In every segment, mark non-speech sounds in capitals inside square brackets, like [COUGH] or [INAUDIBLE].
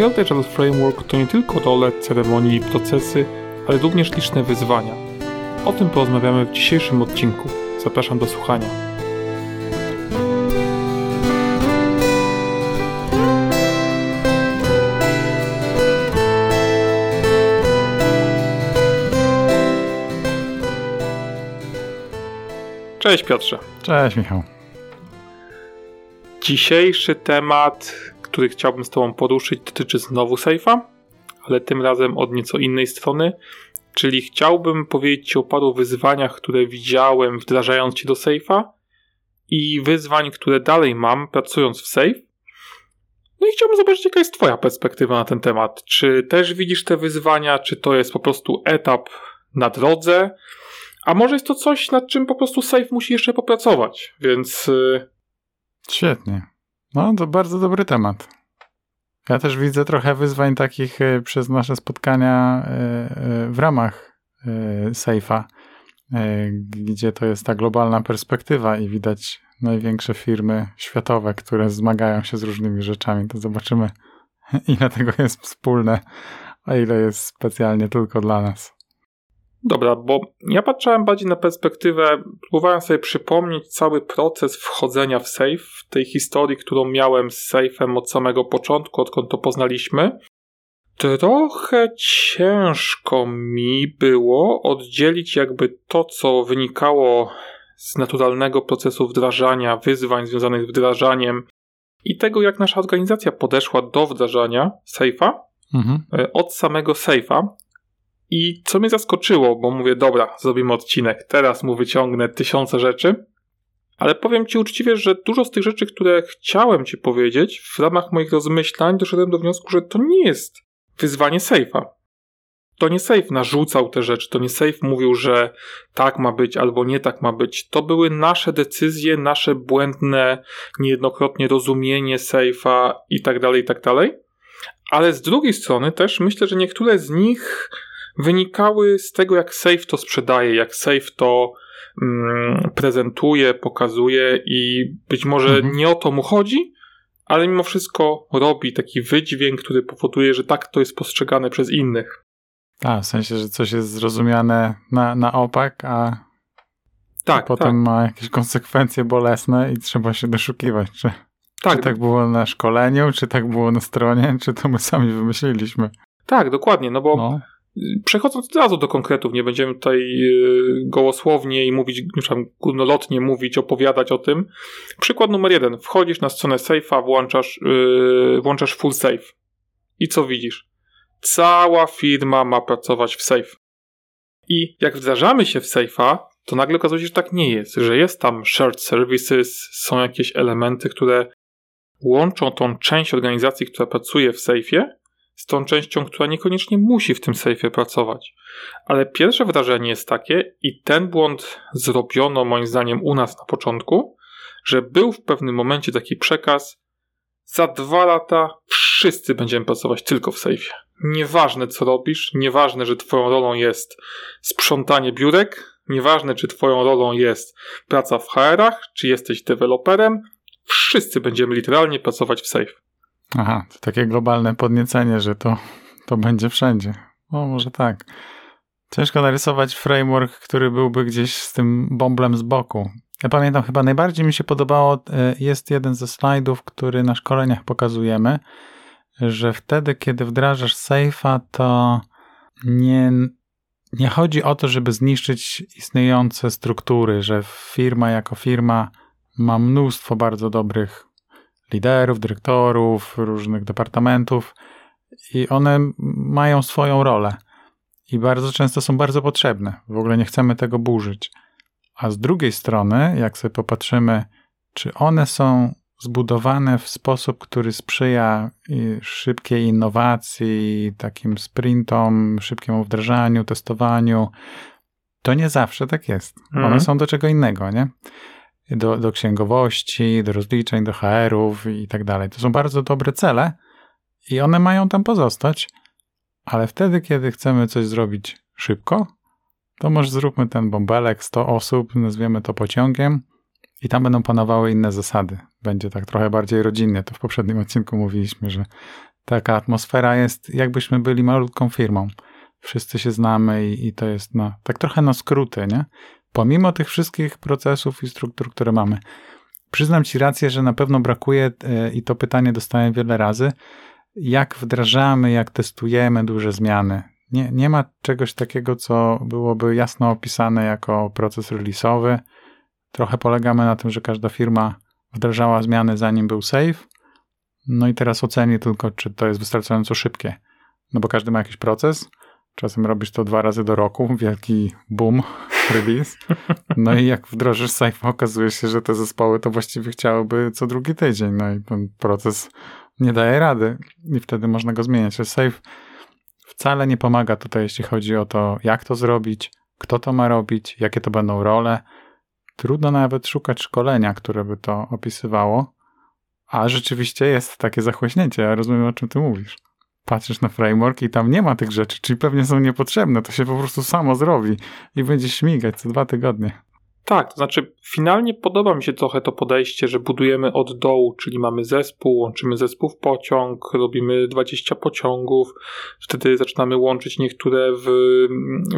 Agile Agile Framework to nie tylko role, ceremonie i procesy, ale również liczne wyzwania. O tym porozmawiamy w dzisiejszym odcinku. Zapraszam do słuchania. Cześć Piotrze. Cześć Michał. Dzisiejszy temat, który chciałbym z Tobą poruszyć, dotyczy znowu sejfa, ale tym razem od nieco innej strony. Czyli chciałbym powiedzieć Ci o paru wyzwaniach, które widziałem wdrażając się do sejfa i wyzwań, które dalej mam pracując w safe. No i chciałbym zobaczyć, jaka jest Twoja perspektywa na ten temat. Czy też widzisz te wyzwania, czy to jest po prostu etap na drodze, a może jest to coś, nad czym po prostu safe musi jeszcze popracować, więc. Y, Świetnie. No, to bardzo dobry temat. Ja też widzę trochę wyzwań takich y, przez nasze spotkania y, w ramach Safe'a, gdzie to jest ta globalna perspektywa i widać największe firmy światowe, które zmagają się z różnymi rzeczami. To zobaczymy, [LAUGHS] ile tego jest wspólne, a ile jest specjalnie tylko dla nas. Dobra, bo ja patrzyłem bardziej na perspektywę, próbowałem sobie przypomnieć cały proces wchodzenia w safe, tej historii, którą miałem z safe'em od samego początku, odkąd to poznaliśmy. Trochę ciężko mi było oddzielić jakby to, co wynikało z naturalnego procesu wdrażania, wyzwań związanych z wdrażaniem i tego, jak nasza organizacja podeszła do wdrażania safe'a, mhm. E, od samego safe'a, i co mnie zaskoczyło, bo mówię, dobra, zrobimy odcinek, teraz mu wyciągnę tysiące rzeczy, ale powiem Ci uczciwie, że dużo z tych rzeczy, które chciałem Ci powiedzieć, w ramach moich rozmyślań doszedłem do wniosku, że to nie jest wyzwanie safe'a. To nie safe narzucał te rzeczy, to nie safe mówił, że tak ma być albo nie tak ma być. To były nasze decyzje, nasze błędne, niejednokrotnie rozumienie safe'a i tak dalej, i tak dalej. Ale z drugiej strony też myślę, że niektóre z nich wynikały z tego, jak Safe to sprzedaje, jak Safe to mm, prezentuje, pokazuje i być może mhm. nie o to mu chodzi, ale mimo wszystko robi taki wydźwięk, który powoduje, że tak to jest postrzegane przez innych. Tak, w sensie, że coś jest zrozumiane na, na opak, a, tak, potem tak. ma jakieś konsekwencje bolesne i trzeba się doszukiwać, czy tak. czy tak było na szkoleniu, czy tak było na stronie, czy to my sami wymyśliliśmy. Tak, dokładnie, no bo no. Przechodząc od razu do konkretów, nie będziemy tutaj e, gołosłownie i mówić, górnolotnie mówić, opowiadać o tym. Przykład numer jeden. Wchodzisz na stronę Safe'a, włączasz, yy, włączasz full safe. I co widzisz? Cała firma ma pracować w safe. I jak wdrażamy się w Safe'a, to nagle okazuje się, że tak nie jest, że jest tam shared services, są jakieś elementy, które łączą tą część organizacji, która pracuje w Safe'ie z tą częścią, która niekoniecznie musi w tym sejfie pracować. Ale pierwsze wrażenie jest takie, i ten błąd zrobiono moim zdaniem u nas na początku, że był w pewnym momencie taki przekaz, za dwa lata wszyscy będziemy pracować tylko w sejfie. Nieważne co robisz, nieważne, że twoją rolą jest sprzątanie biurek, nieważne czy twoją rolą jest praca w HR-ach, czy jesteś deweloperem, wszyscy będziemy literalnie pracować w safe. Aha, to takie globalne podniecenie, że to, to będzie wszędzie. O, może tak. Ciężko narysować framework, który byłby gdzieś z tym bąblem z boku. Ja pamiętam, chyba najbardziej mi się podobało, e, jest jeden ze slajdów, który na szkoleniach pokazujemy, że wtedy, kiedy wdrażasz Safe'a, to nie, nie chodzi o to, żeby zniszczyć istniejące struktury, że firma jako firma ma mnóstwo bardzo dobrych liderów, dyrektorów, różnych departamentów i one mają swoją rolę i bardzo często są bardzo potrzebne. W ogóle nie chcemy tego burzyć. A z drugiej strony, jak sobie popatrzymy, czy one są zbudowane w sposób, który sprzyja szybkiej innowacji, takim sprintom, szybkiemu wdrażaniu, testowaniu, to nie zawsze tak jest. One mm. są do czego innego, nie? Do, do księgowości, do rozliczeń, do HR-ów i tak dalej. To są bardzo dobre cele i one mają tam pozostać, ale wtedy, kiedy chcemy coś zrobić szybko, to może zróbmy ten bąbelek, 100 osób, nazwiemy to pociągiem i tam będą panowały inne zasady. Będzie tak trochę bardziej rodzinnie. To w poprzednim odcinku mówiliśmy, że taka atmosfera jest, jakbyśmy byli malutką firmą. Wszyscy się znamy i, i to jest no, tak trochę na skróty, nie? Pomimo tych wszystkich procesów i struktur, które mamy. Przyznam Ci rację, że na pewno brakuje, e, i to pytanie dostałem wiele razy, jak wdrażamy, jak testujemy duże zmiany. Nie, nie ma czegoś takiego, co byłoby jasno opisane jako proces release'owy. Trochę polegamy na tym, że każda firma wdrażała zmiany zanim był save. No i teraz oceni tylko, czy to jest wystarczająco szybkie. No bo każdy ma jakiś proces. Czasem robisz to dwa razy do roku, wielki boom, No i jak wdrożysz save, okazuje się, że te zespoły to właściwie chciałyby co drugi tydzień. No i ten proces nie daje rady i wtedy można go zmieniać. Save wcale nie pomaga tutaj, jeśli chodzi o to, jak to zrobić, kto to ma robić, jakie to będą role. Trudno nawet szukać szkolenia, które by to opisywało, a rzeczywiście jest takie zachłyśnięcie. Ja rozumiem, o czym ty mówisz. Patrzysz na framework i tam nie ma tych rzeczy, czyli pewnie są niepotrzebne. To się po prostu samo zrobi i będzie śmigać co dwa tygodnie. Tak, to znaczy finalnie podoba mi się trochę to podejście, że budujemy od dołu, czyli mamy zespół, łączymy zespół w pociąg, robimy 20 pociągów, wtedy zaczynamy łączyć niektóre w,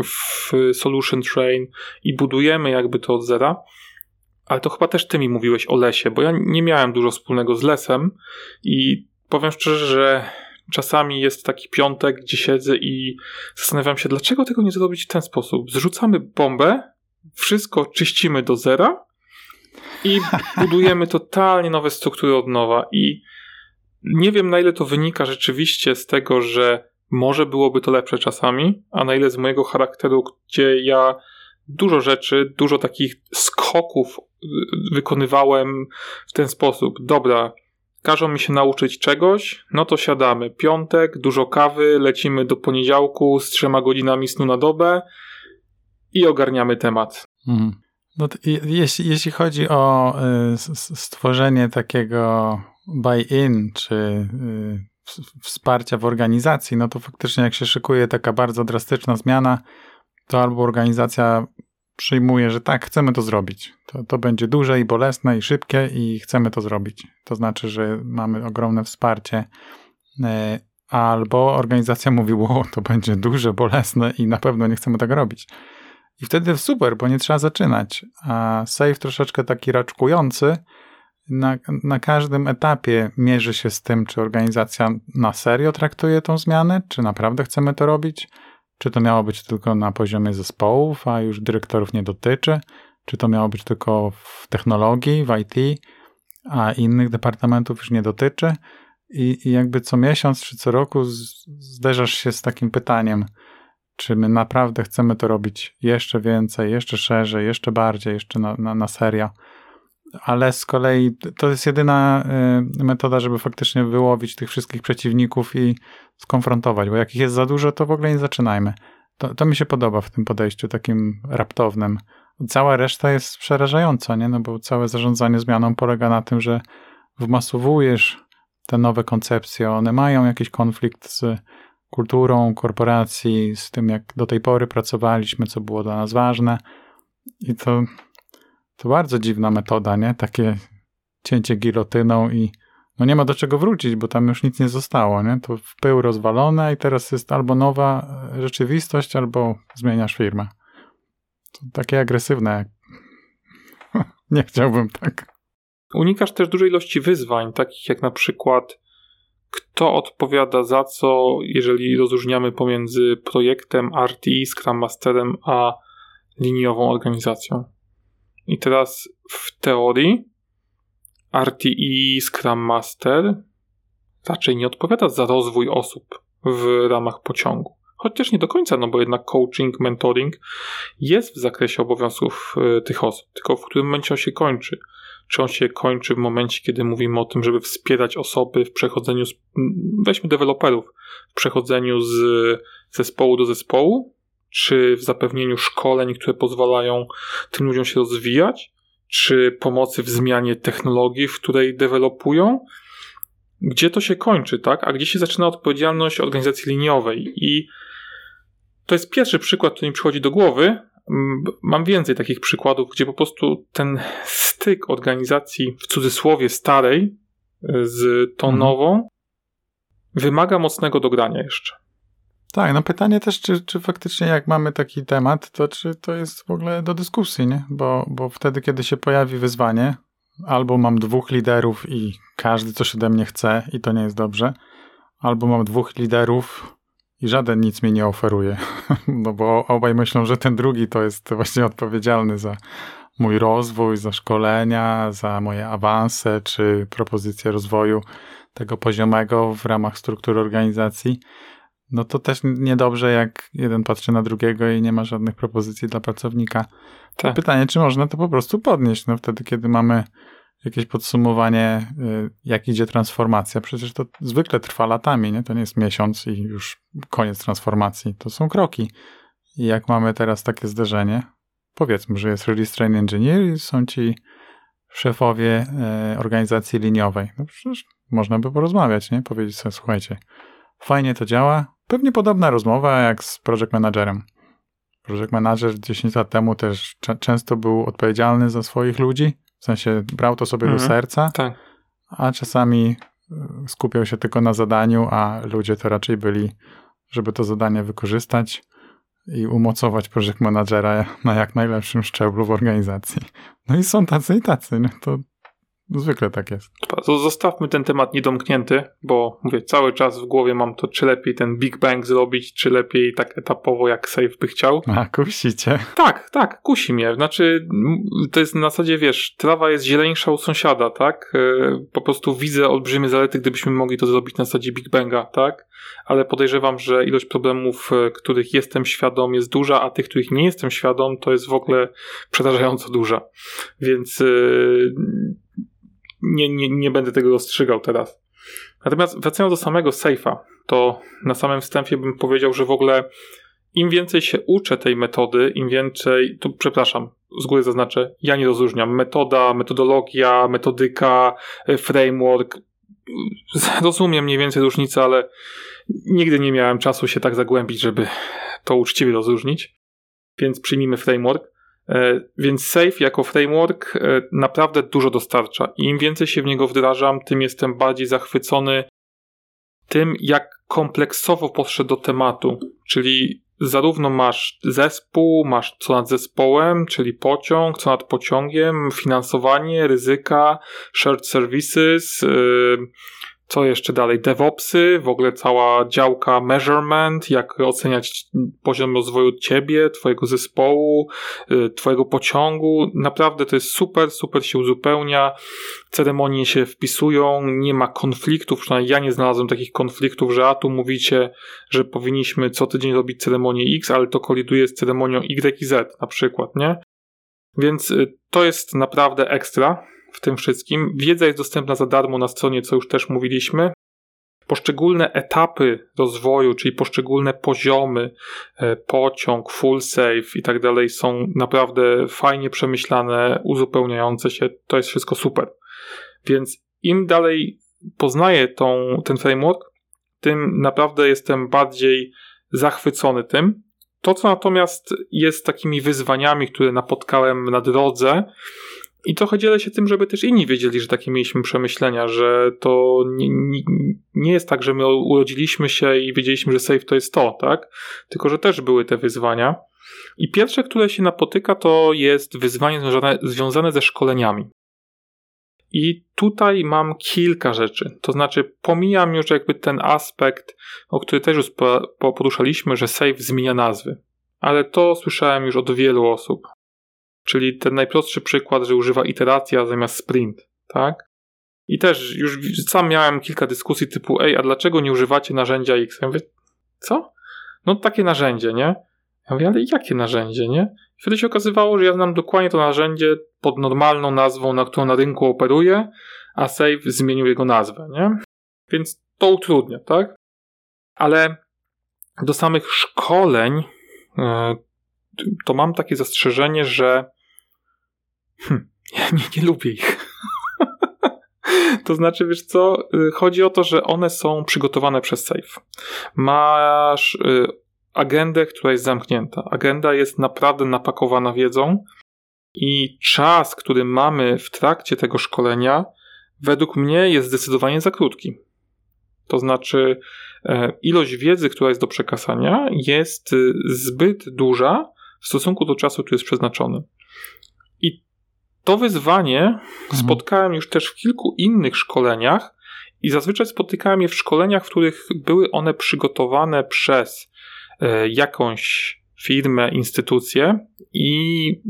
w solution train i budujemy jakby to od zera. Ale to chyba też ty mi mówiłeś o lesie, bo ja nie miałem dużo wspólnego z lesem i powiem szczerze, że czasami jest taki piątek, gdzie siedzę i zastanawiam się, dlaczego tego nie zrobić w ten sposób. Zrzucamy bombę, wszystko czyścimy do zera i [LAUGHS] budujemy totalnie nowe struktury od nowa. I nie wiem, na ile to wynika rzeczywiście z tego, że może byłoby to lepsze czasami, a na ile z mojego charakteru, gdzie ja dużo rzeczy, dużo takich skoków y, wykonywałem w ten sposób. Dobra, każą mi się nauczyć czegoś, no to siadamy. Piątek, dużo kawy, lecimy do poniedziałku z trzema godzinami snu na dobę i ogarniamy temat. Mhm. No jeśli, jeśli chodzi o y, stworzenie takiego buy-in, czy y, wsparcia w organizacji, no to faktycznie jak się szykuje taka bardzo drastyczna zmiana, to albo organizacja przyjmuje, że tak, chcemy to zrobić. To, to będzie duże i bolesne i szybkie i chcemy to zrobić. To znaczy, że mamy ogromne wsparcie. Y, albo organizacja mówi, o, to będzie duże, bolesne i na pewno nie chcemy tego robić. I wtedy super, bo nie trzeba zaczynać. A save troszeczkę taki raczkujący na, na każdym etapie mierzy się z tym, czy organizacja na serio traktuje tą zmianę, czy naprawdę chcemy to robić, czy to miało być tylko na poziomie zespołów, a już dyrektorów nie dotyczy, czy to miało być tylko w technologii, w IT, a innych departamentów już nie dotyczy. I, i jakby co miesiąc czy co roku z, zderzasz się z takim pytaniem, czy my naprawdę chcemy to robić jeszcze więcej, jeszcze szerzej, jeszcze bardziej, jeszcze na, na, na serio. Ale z kolei to jest jedyna y, metoda, żeby faktycznie wyłowić tych wszystkich przeciwników i skonfrontować, bo jak ich jest za dużo, to w ogóle nie zaczynajmy. To, to mi się podoba w tym podejściu takim raptownym. Cała reszta jest przerażająca, nie? No bo całe zarządzanie zmianą polega na tym, że wmasowujesz te nowe koncepcje, one mają jakiś konflikt z kulturą korporacji, z tym, jak do tej pory pracowaliśmy, co było dla nas ważne. I to, to bardzo dziwna metoda, nie? Takie cięcie gilotyną i no nie ma do czego wrócić, bo tam już nic nie zostało, nie? To w pył rozwalone i teraz jest albo nowa rzeczywistość, albo zmieniasz firmę. To takie agresywne. [LAUGHS] nie chciałbym tak. Unikasz też dużej ilości wyzwań, takich jak na przykład kto odpowiada za co, jeżeli rozróżniamy pomiędzy projektem RTI, Scrum Masterem, a liniową organizacją. I teraz w teorii RTI, Scrum Master raczej nie odpowiada za rozwój osób w ramach pociągu. Chociaż nie do końca, no bo jednak coaching, mentoring jest w zakresie obowiązków e, tych osób, tylko w którym momencie on się kończy? Czy on się kończy w momencie, kiedy mówimy o tym, żeby wspierać osoby w przechodzeniu, z, weźmy deweloperów, w przechodzeniu z zespołu do zespołu, czy w zapewnieniu szkoleń, które pozwalają tym ludziom się rozwijać, czy pomocy w zmianie technologii, w której dewelopują, gdzie to się kończy, tak? A gdzie się zaczyna odpowiedzialność organizacji liniowej i to jest pierwszy przykład, który mi przychodzi do głowy, Mam więcej takich przykładów, gdzie po prostu ten styk organizacji w cudzysłowie starej z tą mhm. nową wymaga mocnego dogrania jeszcze. Tak, no pytanie też, czy, czy faktycznie jak mamy taki temat, to czy to jest w ogóle do dyskusji, nie? Bo, bo wtedy, kiedy się pojawi wyzwanie, albo mam dwóch liderów i każdy coś ode mnie chce i to nie jest dobrze, albo mam dwóch liderów i żaden nic mi nie oferuje, [LAUGHS] no bo obaj myślą, że ten drugi to jest właśnie odpowiedzialny za mój rozwój, za szkolenia, za moje awanse czy propozycje rozwoju tego poziomego w ramach struktury organizacji. No to też niedobrze, jak jeden patrzy na drugiego i nie ma żadnych propozycji dla pracownika. Tak. Pytanie, czy można to po prostu podnieść, no wtedy, kiedy mamy jakieś podsumowanie, y, jak idzie transformacja. Przecież to zwykle trwa latami, nie? To nie jest miesiąc i już koniec transformacji. To są kroki. I jak mamy teraz takie zderzenie, powiedzmy, że jest release train engineer i są ci szefowie e, organizacji liniowej. No przecież można by porozmawiać, nie? Powiedzieć sobie, słuchajcie, fajnie to działa. Pewnie podobna rozmowa jak z project managerem. Project manager 10 lat temu też często był odpowiedzialny za swoich ludzi, w sensie brał to sobie mhm, do serca, tak. a czasami e, skupiał się tylko na zadaniu, a ludzie to raczej byli, żeby to zadanie wykorzystać i umocować project managera na jak najlepszym szczeblu w organizacji. No i są tacy i tacy. No to Zwykle tak jest. Zostawmy ten temat niedomknięty, bo mówię, cały czas w głowie mam to, czy lepiej ten Big Bang zrobić, czy lepiej tak etapowo, jak Safe by chciał. A, kusicie. Tak, tak, kusi mnie. Znaczy, to jest na zasadzie, wiesz, trawa jest zieleńsza u sąsiada, tak? E, po prostu widzę olbrzymie zalety, gdybyśmy mogli to zrobić na zasadzie Big Banga, tak? Ale podejrzewam, że ilość problemów, e, których jestem świadom, jest duża, a tych, których nie jestem świadom, to jest w ogóle przerażająco duża. Więc yy, nie, nie, nie będę tego rozstrzygał teraz. Natomiast wracając do samego safe'a, to na samym wstępie bym powiedział, że w ogóle im więcej się uczę tej metody, im więcej, to przepraszam, z góry zaznaczę, ja nie rozróżniam. Metoda, metodologia, metodyka, e, framework. [LAUGHS] Rozumiem mniej więcej różnice, ale nigdy nie miałem czasu się tak zagłębić, żeby to uczciwie rozróżnić. Więc przyjmijmy framework. E, więc Safe jako framework e, naprawdę dużo dostarcza. I im więcej się w niego wdrażam, tym jestem bardziej zachwycony tym, jak kompleksowo podszedł do tematu. Czyli zarówno masz zespół, masz co nad zespołem, czyli pociąg, co nad pociągiem, finansowanie, ryzyka, shared services, yy, co jeszcze dalej? DevOpsy, w ogóle cała działka measurement, jak oceniać poziom rozwoju ciebie, twojego zespołu, y, twojego pociągu. Naprawdę to jest super, super się uzupełnia. Ceremonie się wpisują, nie ma konfliktów, przynajmniej ja nie znalazłem takich konfliktów, że a tu mówicie, że powinniśmy co tydzień robić ceremonię X, ale to koliduje z ceremonią Y i Z na przykład, nie? Więc y, to jest naprawdę ekstra w tym wszystkim. Wiedza jest dostępna za darmo na stronie, co już też mówiliśmy. Poszczególne etapy rozwoju, czyli poszczególne poziomy, e, pociąg, full safe i tak dalej, są naprawdę fajnie przemyślane, uzupełniające się. To jest wszystko super. Więc im dalej poznaję tą, ten framework, tym naprawdę jestem bardziej zachwycony tym. To, co natomiast jest takimi wyzwaniami, które napotkałem na drodze, i trochę dzielę się tym, żeby też inni wiedzieli, że takie mieliśmy przemyślenia, że to nie, nie, nie, jest tak, że my urodziliśmy się i wiedzieliśmy, że safe to jest to, tak? Tylko, że też były te wyzwania. I pierwsze, które się napotyka, to jest wyzwanie związane, związane ze szkoleniami. I tutaj mam kilka rzeczy. To znaczy, pomijam już jakby ten aspekt, o który też już poruszaliśmy, że safe zmienia nazwy. Ale to słyszałem już od wielu osób. Czyli ten najprostszy przykład, że używa iteracja zamiast sprint, tak? I też już sam miałem kilka dyskusji typu, ej, a dlaczego nie używacie narzędzia X? Ja mówię, co? No takie narzędzie, nie? Ja mówię, ale jakie narzędzie, nie? Wtedy się okazywało, że ja znam dokładnie to narzędzie pod normalną nazwą, na którą na rynku operuję, a Save zmienił jego nazwę, nie? Więc to utrudnia, tak? Ale do samych szkoleń e, to mam takie zastrzeżenie, że hm, ja nie, nie lubię ich. [LAUGHS] to znaczy, wiesz co, y, chodzi o to, że one są przygotowane przez Safe. Masz y, agendę, która jest zamknięta. Agenda jest naprawdę napakowana wiedzą i czas, który mamy w trakcie tego szkolenia, według mnie jest zdecydowanie za krótki. To znaczy, e, ilość wiedzy, która jest do przekazania, jest y, zbyt duża w stosunku do czasu, który jest przeznaczony. To wyzwanie mhm. spotkałem już też w kilku innych szkoleniach, i zazwyczaj spotykałem je w szkoleniach, w których były one przygotowane przez e, jakąś firmę, instytucję i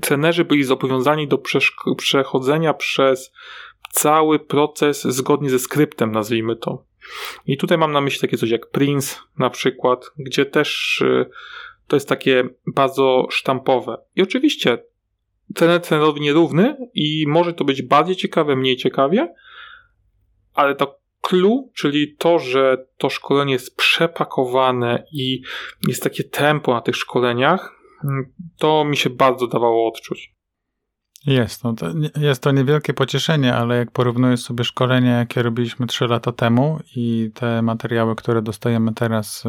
trenerzy byli zobowiązani do przechodzenia przez cały proces zgodnie ze skryptem, nazwijmy to. I tutaj mam na myśli takie coś jak Prince na przykład, gdzie też y, to jest takie bardzo sztampowe. I oczywiście trener trenerowi nierówny i może to być bardziej ciekawe, mniej ciekawie, ale to clue, czyli to, że to szkolenie jest przepakowane i jest takie tempo na tych szkoleniach, mm, to mi się bardzo dawało odczuć. Jest, no to, jest to niewielkie pocieszenie, ale jak porównujesz sobie szkolenie, jakie robiliśmy 3 lata temu i te materiały, które dostajemy teraz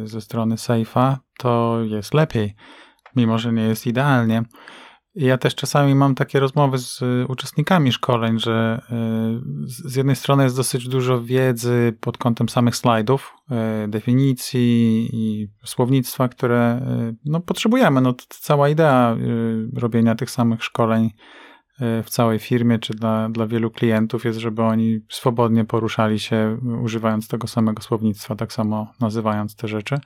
yy, ze strony Safe'a, to jest lepiej, mimo że nie jest idealnie. Ja też czasami mam takie rozmowy z y, uczestnikami szkoleń, że y, z jednej strony jest dosyć dużo wiedzy pod kątem samych slajdów, y, definicji i słownictwa, które no, potrzebujemy. No, cała idea robienia tych samych szkoleń w całej firmie czy dla, dla wielu klientów jest, żeby oni swobodnie poruszali się używając tego samego słownictwa, tak samo nazywając te rzeczy.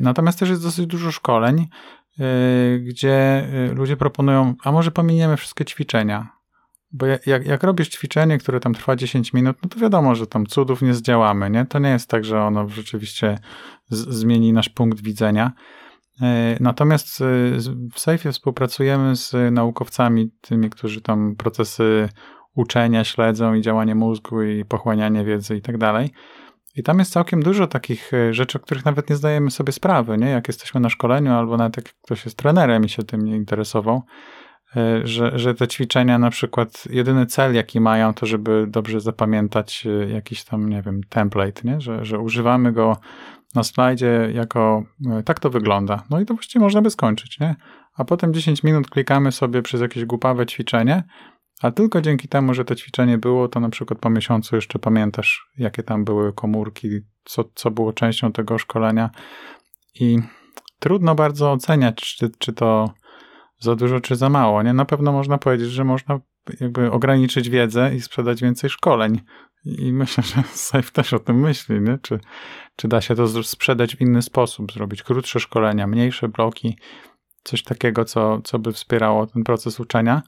Natomiast też jest dosyć dużo szkoleń, gdzie y, ludzie proponują, a może pominiemy wszystkie ćwiczenia. Bo jak, jak robisz ćwiczenie, które tam trwa 10 minut, no to wiadomo, że tam cudów nie zdziałamy, nie? To nie jest tak, że ono rzeczywiście zmieni nasz punkt widzenia. Y, natomiast w Sejfie współpracujemy z naukowcami, tymi, którzy tam procesy uczenia śledzą i działanie mózgu i pochłanianie wiedzy i tak dalej. I tam jest całkiem dużo takich e, rzeczy, o których nawet nie zdajemy sobie sprawy, nie? Jak jesteśmy na szkoleniu, albo nawet jak ktoś jest trenerem i się tym nie interesował, e, że, że te ćwiczenia na przykład, jedyny cel jaki mają, to żeby dobrze zapamiętać e, jakiś tam, nie wiem, template, nie? Że, że używamy go na slajdzie jako, tak to wygląda. No i to właściwie można by skończyć, nie? A potem 10 minut klikamy sobie przez jakieś głupawe ćwiczenie a tylko dzięki temu, że to ćwiczenie było, to na przykład po miesiącu jeszcze pamiętasz, jakie tam były komórki, co, co było częścią tego szkolenia. I trudno bardzo oceniać, czy, czy to za dużo, czy za mało. Nie? Na pewno można powiedzieć, że można jakby ograniczyć wiedzę i sprzedać więcej szkoleń. I myślę, że [LAUGHS] Safe też o tym myśli, nie? Czy, czy da się to sprzedać w inny sposób, zrobić krótsze szkolenia, mniejsze bloki, coś takiego, co, co by wspierało ten proces uczenia.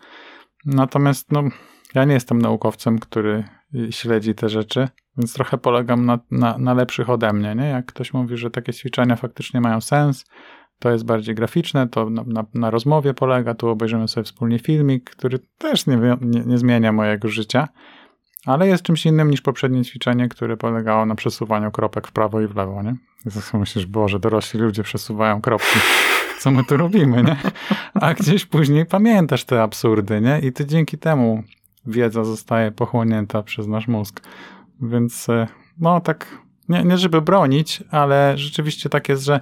Natomiast no, ja nie jestem naukowcem, który śledzi te rzeczy, więc trochę polegam na, na, na lepszych ode mnie. Nie? Jak ktoś mówi, że takie ćwiczenia faktycznie mają sens, to jest bardziej graficzne, to na, na, na rozmowie polega, tu obejrzymy sobie wspólnie filmik, który też nie, nie, nie zmienia mojego życia, ale jest czymś innym niż poprzednie ćwiczenie, które polegało na przesuwaniu kropek w prawo i w lewo, nie? Myślisz, Boże, dorośli ludzie przesuwają kropki co my tu robimy, nie? A gdzieś później pamiętasz te absurdy, nie? I ty dzięki temu wiedza zostaje pochłonięta przez nasz mózg. Więc e, no tak, nie, nie żeby bronić, ale rzeczywiście tak jest, że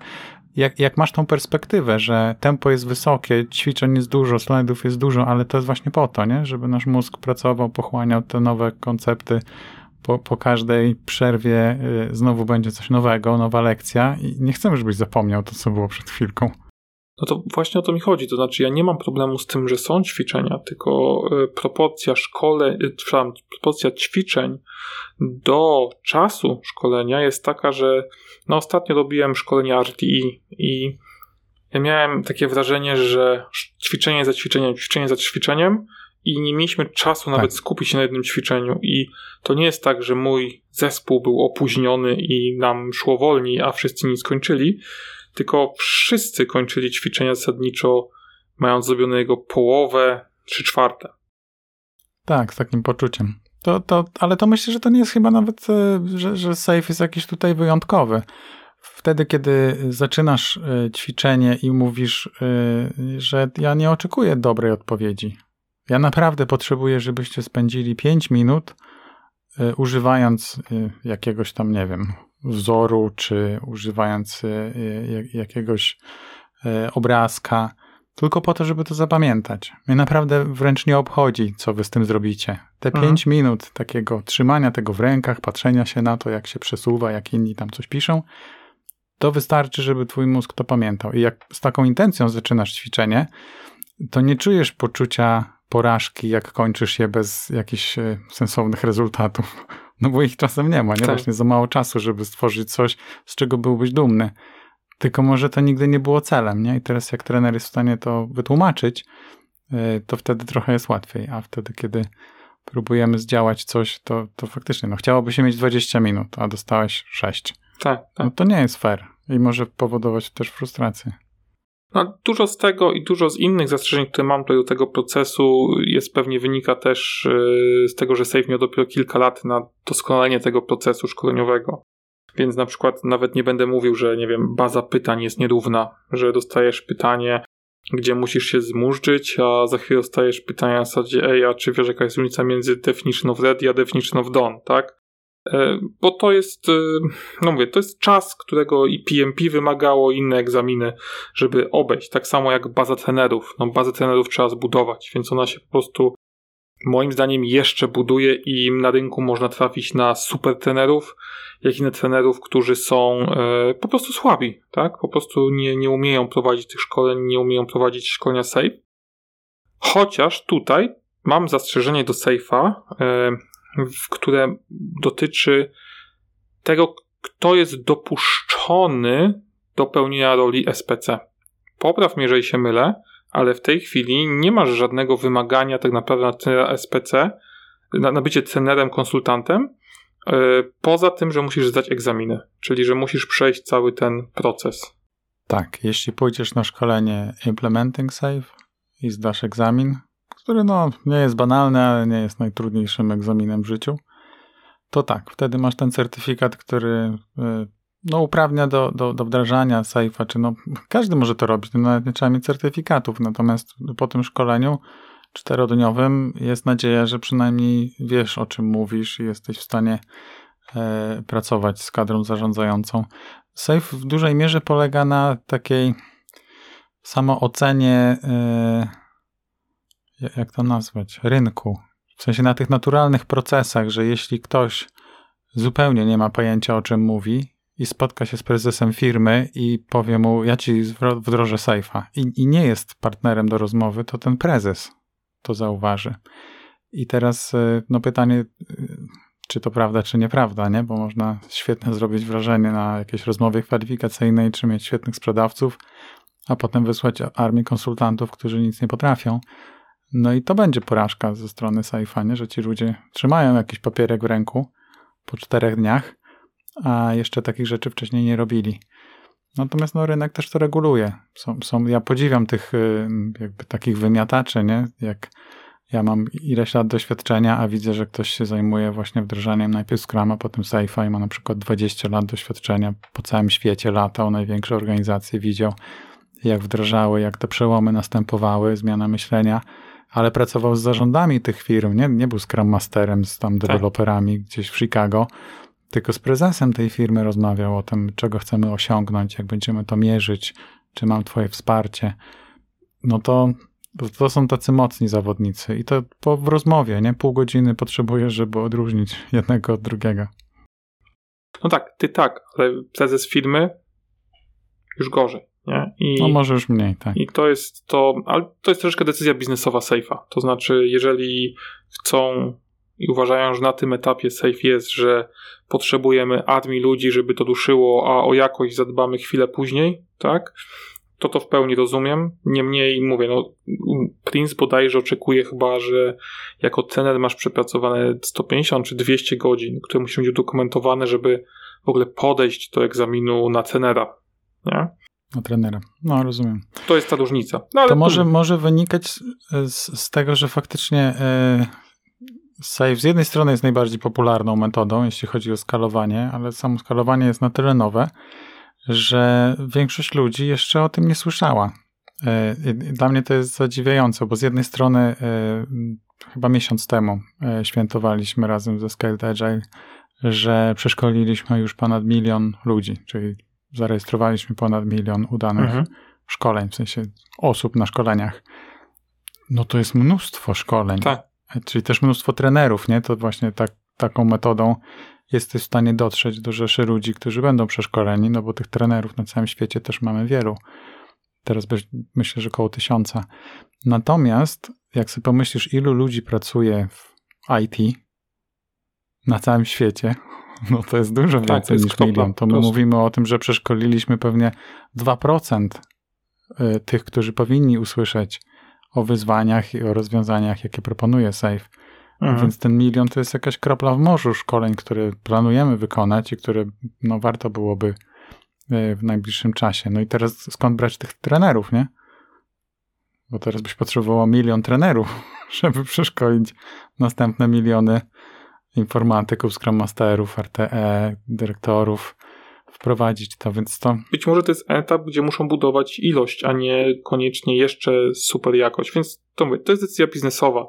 jak, jak masz tą perspektywę, że tempo jest wysokie, ćwiczeń jest dużo, slajdów jest dużo, ale to jest właśnie po to, nie? żeby nasz mózg pracował, pochłaniał te nowe koncepty. Po, po każdej przerwie y, znowu będzie coś nowego, nowa lekcja i nie chcemy, żebyś zapomniał to, co było przed chwilką. No to właśnie o to mi chodzi. To znaczy, ja nie mam problemu z tym, że są ćwiczenia, tylko e, proporcja szkole, e, przepraszam, proporcja ćwiczeń do czasu szkolenia jest taka, że no ostatnio robiłem szkolenie RTI i ja miałem takie wrażenie, że ćwiczenie za ćwiczeniem, ćwiczenie za ćwiczeniem i nie mieliśmy czasu tak. nawet skupić się na jednym ćwiczeniu. I to nie jest tak, że mój zespół był opóźniony i nam szło wolniej, a wszyscy nie skończyli tylko wszyscy kończyli ćwiczenia zasadniczo mając zrobione jego połowę czy czwarte. Tak, z takim poczuciem. To, to, ale to myślę, że to nie jest chyba nawet, e, że, że safe jest jakiś tutaj wyjątkowy. Wtedy, kiedy zaczynasz e, ćwiczenie i mówisz, e, że ja nie oczekuję dobrej odpowiedzi. Ja naprawdę potrzebuję, żebyście spędzili 5 minut używając jakiegoś tam, nie wiem, wzoru, czy używając e, jakiegoś e, obrazka, tylko po to, żeby to zapamiętać. Mnie naprawdę wręcz nie obchodzi, co wy z tym zrobicie. Te mhm. pięć minut takiego trzymania tego w rękach, patrzenia się na to, jak się przesuwa, jak inni tam coś piszą, to wystarczy, żeby twój mózg to pamiętał. I jak z taką intencją zaczynasz ćwiczenie, to nie czujesz poczucia porażki, jak kończysz je bez jakichś sensownych [LAUGHS] rezultatów. No bo ich czasem nie ma, nie? Tak. Właśnie za mało czasu, żeby stworzyć coś, z czego byłbyś dumny. Tylko może to nigdy nie było celem, nie? I teraz jak trener jest w stanie to wytłumaczyć, e, to wtedy trochę jest łatwiej, a wtedy, kiedy próbujemy zdziałać coś, to, to faktycznie, no chciałoby się mieć 20 minut, a dostałeś 6. Tak, tak. No to nie jest fair i może powodować też frustrację. No, dużo z tego i dużo z innych zastrzeżeń, które mam tutaj do tego procesu, jest pewnie wynika też e, z tego, że Safe miał dopiero kilka lat na doskonalenie tego procesu szkoleniowego. Więc na przykład nawet nie będę mówił, że nie wiem, baza pytań jest nierówna, że dostajesz pytanie, gdzie musisz się zmurzyć, a za chwilę dostajesz pytanie na zasadzie, ej, a czy wiesz jaka jest różnica między definition of ready a definition of done, tak? E, bo to jest, e, no mówię, to jest czas, którego i PMP wymagało, i inne egzaminy, żeby obejść. Tak samo jak baza trenerów. No, bazę trenerów trzeba zbudować, więc ona się po prostu moim zdaniem jeszcze buduje i na rynku można trafić na super trenerów, jak i na trenerów, którzy są e, po prostu słabi, tak? Po prostu nie, nie umieją prowadzić tych szkoleń, nie umieją prowadzić szkolenia safe. Chociaż tutaj mam zastrzeżenie do safe'a, e, które dotyczy tego, kto jest dopuszczony do pełnienia roli SPC. Popraw mnie, jeżeli się mylę, ale w tej chwili nie masz żadnego wymagania tak naprawdę na SPC, na, na bycie trenerem, konsultantem, yy, poza tym, że musisz zdać egzaminy, czyli że musisz przejść cały ten proces. Tak, jeśli pójdziesz na szkolenie Implementing Safe i zdasz egzamin, który no nie jest banalny, ale nie jest najtrudniejszym egzaminem w życiu, to tak, wtedy masz ten certyfikat, który y, no, uprawnia do, do, do wdrażania Safe'a, czy no, każdy może to robić, no, nawet nie trzeba mieć certyfikatów, natomiast po tym szkoleniu czterodniowym jest nadzieja, że przynajmniej wiesz, o czym mówisz i jesteś w stanie e, pracować z kadrą zarządzającą. Safe w dużej mierze polega na takiej samoocenie e, jak to nazwać, rynku. W sensie na tych naturalnych procesach, że jeśli ktoś zupełnie nie ma pojęcia o czym mówi i spotka się z prezesem firmy i powie mu, ja ci wdrożę sejfa i, i nie jest partnerem do rozmowy, to ten prezes to zauważy. I teraz y, no pytanie, y, czy to prawda, czy nieprawda, nie? Bo można świetnie zrobić wrażenie na jakiejś rozmowie kwalifikacyjnej, czy mieć świetnych sprzedawców, a potem wysłać armię konsultantów, którzy nic nie potrafią. No i to będzie porażka ze strony Saifanie, że ci ludzie trzymają jakiś papierek w ręku po czterech dniach, a jeszcze takich rzeczy wcześniej nie robili. Natomiast no, rynek też to reguluje. Są, są, ja podziwiam tych y, jakby takich wymiataczy, nie? Jak ja mam ileś lat doświadczenia, a widzę, że ktoś się zajmuje właśnie wdrażaniem najpierw Scrama, potem Saifa i ma na przykład 20 lat doświadczenia, po całym świecie latał, największe organizacje widział, jak wdrażały, jak te przełomy następowały, zmiana myślenia ale pracował z zarządami tych firm, nie, nie był Scrum Masterem z tam tak. deweloperami tak. gdzieś w Chicago, tylko z prezesem tej firmy rozmawiał o tym, czego chcemy osiągnąć, jak będziemy to mierzyć, czy mam twoje wsparcie. No to, to są tacy mocni zawodnicy i to po w rozmowie, nie? Pół godziny potrzebujesz, żeby odróżnić jednego od drugiego. No tak, ty tak, ale prezes firmy już gorzej. Nie? I, no może już mniej, tak. I to jest to, ale to jest troszeczkę decyzja biznesowa Safe'a. To znaczy, jeżeli chcą i uważają, że na tym etapie safe jest, że potrzebujemy admi ludzi, żeby to duszyło, a o jakość zadbamy chwilę później, tak? To to w pełni rozumiem. Niemniej mówię, no, Prince bodajże oczekuje chyba, że jako trener masz przepracowane 150 czy 200 godzin, które muszą być udokumentowane, żeby w ogóle podejść do egzaminu na trenera. Nie? Na trenera. No, rozumiem. To jest ta różnica. No, to może, może wynikać z, z tego, że faktycznie yy, Save z jednej strony jest najbardziej popularną metodą, jeśli chodzi o skalowanie, ale samo skalowanie jest na tyle nowe, że większość ludzi jeszcze o tym nie słyszała. Yy, dla mnie to jest zadziwiające, bo z jednej strony yy, chyba miesiąc temu świętowaliśmy razem ze Scaled Agile, że przeszkoliliśmy już ponad milion ludzi, czyli zarejestrowaliśmy ponad milion udanych mhm. szkoleń, w sensie osób na szkoleniach, no to jest mnóstwo szkoleń. Tak. Czyli też mnóstwo trenerów, nie? To właśnie tak, taką metodą jesteś w stanie dotrzeć do rzeszy ludzi, którzy będą przeszkoleni, no bo tych trenerów na całym świecie też mamy wielu. Teraz myślę, że około tysiąca. Natomiast jak sobie pomyślisz, ilu ludzi pracuje w IT na całym świecie, no to jest dużo tak, więcej niż milion. To my mówimy o tym, że przeszkoliliśmy pewnie 2% y, tych, którzy powinni usłyszeć o wyzwaniach i o rozwiązaniach, jakie proponuje SAFE. Mhm. Więc ten milion to jest jakaś kropla w morzu szkoleń, które planujemy wykonać i które no, warto byłoby y, w najbliższym czasie. No i teraz skąd brać tych trenerów, nie? Bo teraz byś potrzebował milion trenerów, [LAUGHS] żeby przeszkolić następne miliony informatyków, Scrum Masterów, RTE, dyrektorów, wprowadzić to, więc to... Być może to jest etap, gdzie muszą budować ilość, a nie koniecznie jeszcze super jakość, więc to, mówię, to jest decyzja biznesowa.